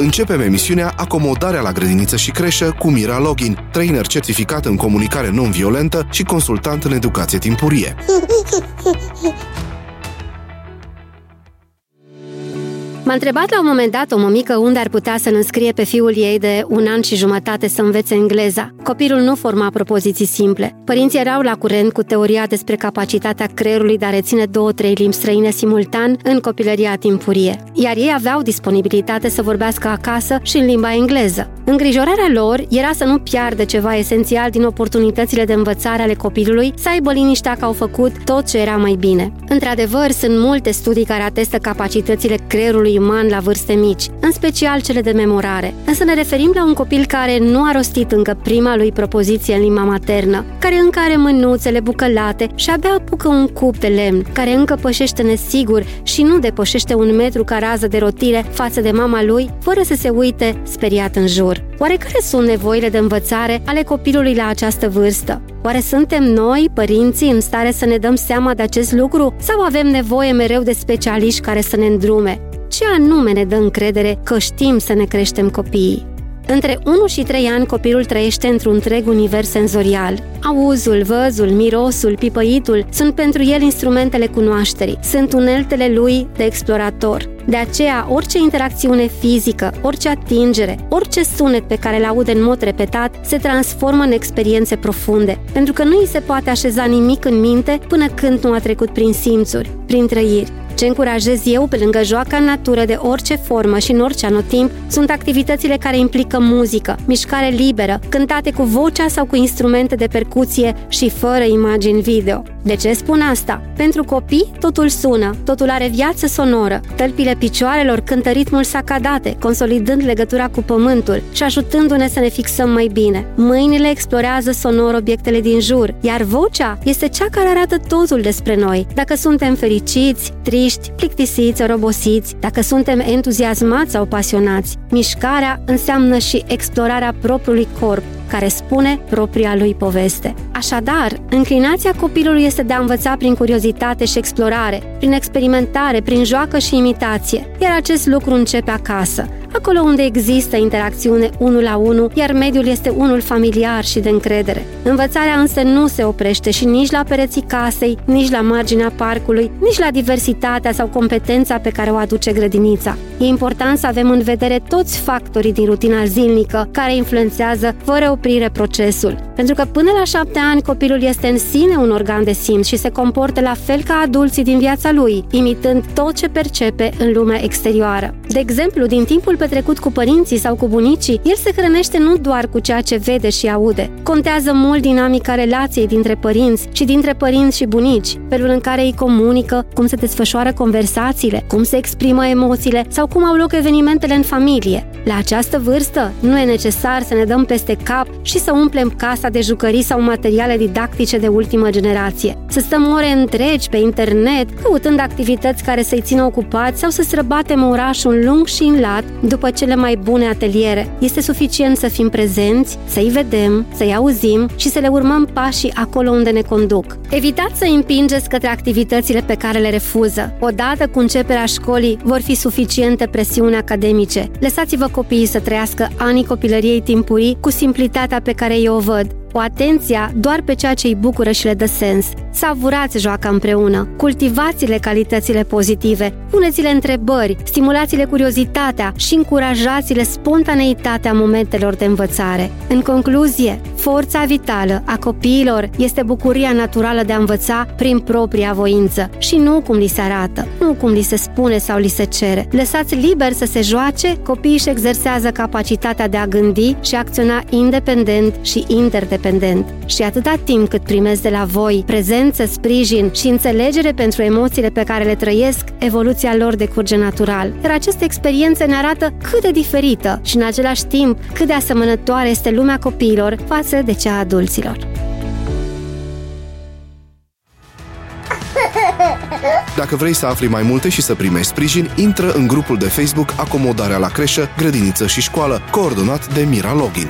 Începem emisiunea Acomodarea la grădiniță și creșă cu Mira Login, trainer certificat în comunicare non-violentă și consultant în educație timpurie. M-a întrebat la un moment dat o mămică unde ar putea să-l înscrie pe fiul ei de un an și jumătate să învețe engleza. Copilul nu forma propoziții simple. Părinții erau la curent cu teoria despre capacitatea creierului de a reține două-trei limbi străine simultan în copilăria timpurie, iar ei aveau disponibilitate să vorbească acasă și în limba engleză. Îngrijorarea lor era să nu piardă ceva esențial din oportunitățile de învățare ale copilului, să aibă liniștea că au făcut tot ce era mai bine. Într-adevăr, sunt multe studii care atestă capacitățile creierului uman la vârste mici, în special cele de memorare. Însă ne referim la un copil care nu a rostit încă prima lui propoziție în limba maternă, care încă are mânuțele bucălate și abia apucă un cup de lemn, care încă pășește nesigur și nu depășește un metru ca rază de rotire față de mama lui, fără să se uite speriat în jur. Oare care sunt nevoile de învățare ale copilului la această vârstă? Oare suntem noi, părinții, în stare să ne dăm seama de acest lucru sau avem nevoie mereu de specialiști care să ne îndrume? Ce anume ne dă încredere că știm să ne creștem copiii? Între 1 și 3 ani copilul trăiește într-un întreg univers senzorial. Auzul, văzul, mirosul, pipăitul sunt pentru el instrumentele cunoașterii, sunt uneltele lui de explorator. De aceea, orice interacțiune fizică, orice atingere, orice sunet pe care îl aude în mod repetat, se transformă în experiențe profunde, pentru că nu îi se poate așeza nimic în minte până când nu a trecut prin simțuri, prin trăiri. Ce încurajez eu, pe lângă joaca în natură de orice formă și în orice anotimp, sunt activitățile care implică muzică, mișcare liberă, cântate cu vocea sau cu instrumente de percuție și fără imagini video. De ce spun asta? Pentru copii, totul sună, totul are viață sonoră. Tălpile picioarelor cântă ritmul sacadate, consolidând legătura cu pământul și ajutându-ne să ne fixăm mai bine. Mâinile explorează sonor obiectele din jur, iar vocea este cea care arată totul despre noi. Dacă suntem fericiți, triști, plictisiți, robosiți, dacă suntem entuziasmați sau pasionați. Mișcarea înseamnă și explorarea propriului corp, care spune propria lui poveste. Așadar, înclinația copilului este de a învăța prin curiozitate și explorare, prin experimentare, prin joacă și imitație, iar acest lucru începe acasă, acolo unde există interacțiune unul la unul, iar mediul este unul familiar și de încredere. Învățarea însă nu se oprește și nici la pereții casei, nici la marginea parcului, nici la diversitatea sau competența pe care o aduce grădinița. E important să avem în vedere toți factorii din rutina zilnică care influențează fără oprire procesul. Pentru că până la șapte ani copilul este în sine un organ de simț și se comportă la fel ca adulții din viața lui, imitând tot ce percepe în lumea exterioară. De exemplu, din timpul petrecut cu părinții sau cu bunicii, el se hrănește nu doar cu ceea ce vede și aude. Contează mult dinamica relației dintre părinți și dintre părinți și bunici, felul în care îi comunică, cum se desfășoară conversațiile, cum se exprimă emoțiile sau cum au loc evenimentele în familie. La această vârstă, nu e necesar să ne dăm peste cap și să umplem casa de jucării sau materiale didactice de ultimă generație. Să stăm ore întregi pe internet, căutând activități care să-i țină ocupați sau să străbatem orașul lung și în lat după cele mai bune ateliere. Este suficient să fim prezenți, să-i vedem, să-i auzim și să le urmăm pașii acolo unde ne conduc. Evitați să împingeți către activitățile pe care le refuză. Odată cu începerea școlii, vor fi suficiente presiuni academice. Lăsați-vă copiii să trăiască anii copilăriei timpurii cu simplitatea pe care eu o văd cu atenția doar pe ceea ce îi bucură și le dă sens. Savurați joaca împreună, cultivați-le calitățile pozitive, puneți-le întrebări, stimulați-le curiozitatea și încurajați-le spontaneitatea momentelor de învățare. În concluzie, forța vitală a copiilor este bucuria naturală de a învăța prin propria voință și nu cum li se arată, nu cum li se spune sau li se cere. Lăsați liber să se joace, copiii își exersează capacitatea de a gândi și acționa independent și interdependent independent și atâta timp cât primesc de la voi prezență, sprijin și înțelegere pentru emoțiile pe care le trăiesc, evoluția lor decurge natural. Iar aceste experiențe ne arată cât de diferită și în același timp cât de asemănătoare este lumea copiilor față de cea a adulților. Dacă vrei să afli mai multe și să primești sprijin, intră în grupul de Facebook Acomodarea la creșă, grădiniță și școală, coordonat de Mira Login.